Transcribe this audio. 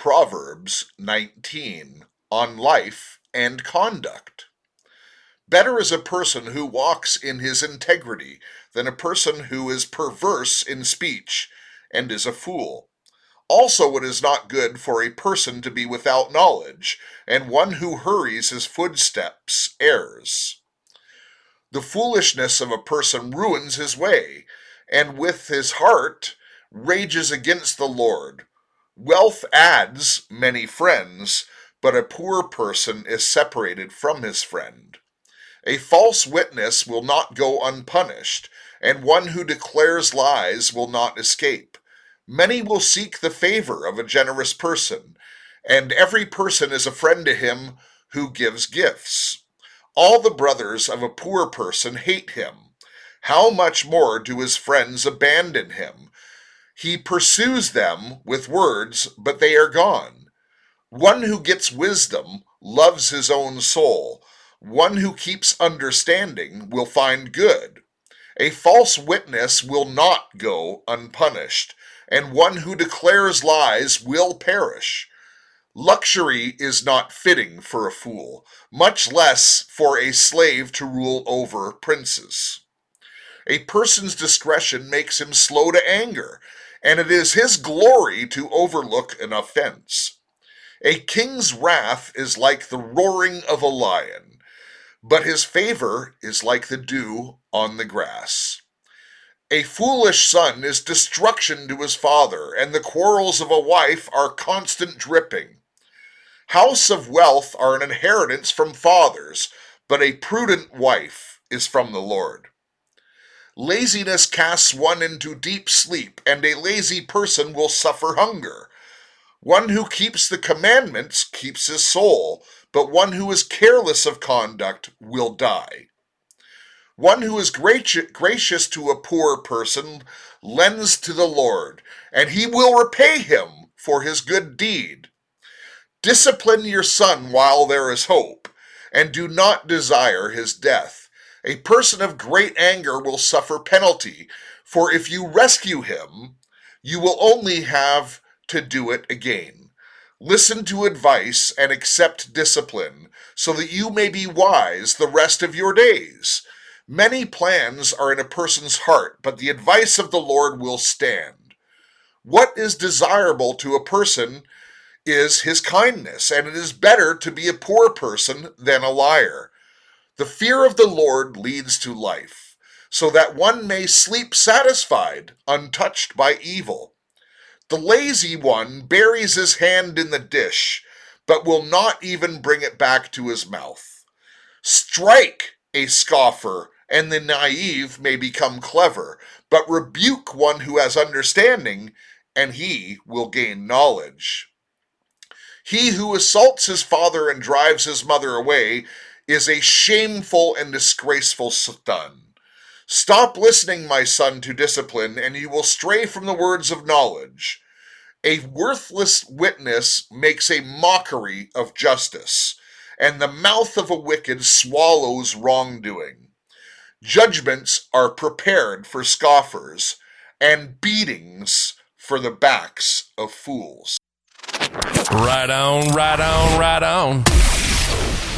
Proverbs 19 on life and conduct. Better is a person who walks in his integrity than a person who is perverse in speech and is a fool. Also, it is not good for a person to be without knowledge, and one who hurries his footsteps errs. The foolishness of a person ruins his way, and with his heart rages against the Lord. Wealth adds many friends, but a poor person is separated from his friend. A false witness will not go unpunished, and one who declares lies will not escape. Many will seek the favor of a generous person, and every person is a friend to him who gives gifts. All the brothers of a poor person hate him. How much more do his friends abandon him? He pursues them with words, but they are gone. One who gets wisdom loves his own soul. One who keeps understanding will find good. A false witness will not go unpunished, and one who declares lies will perish. Luxury is not fitting for a fool, much less for a slave to rule over princes. A person's discretion makes him slow to anger, and it is his glory to overlook an offense. A king's wrath is like the roaring of a lion, but his favor is like the dew on the grass. A foolish son is destruction to his father, and the quarrels of a wife are constant dripping. House of wealth are an inheritance from fathers, but a prudent wife is from the Lord. Laziness casts one into deep sleep, and a lazy person will suffer hunger. One who keeps the commandments keeps his soul, but one who is careless of conduct will die. One who is gracious to a poor person lends to the Lord, and he will repay him for his good deed. Discipline your son while there is hope, and do not desire his death. A person of great anger will suffer penalty, for if you rescue him, you will only have to do it again. Listen to advice and accept discipline, so that you may be wise the rest of your days. Many plans are in a person's heart, but the advice of the Lord will stand. What is desirable to a person is his kindness, and it is better to be a poor person than a liar. The fear of the Lord leads to life, so that one may sleep satisfied, untouched by evil. The lazy one buries his hand in the dish, but will not even bring it back to his mouth. Strike a scoffer and the naive may become clever, but rebuke one who has understanding, and he will gain knowledge. He who assaults his father and drives his mother away is a shameful and disgraceful son. Stop listening, my son, to discipline, and you will stray from the words of knowledge. A worthless witness makes a mockery of justice, and the mouth of a wicked swallows wrongdoing. Judgments are prepared for scoffers, and beatings for the backs of fools. Right on, right on, right on.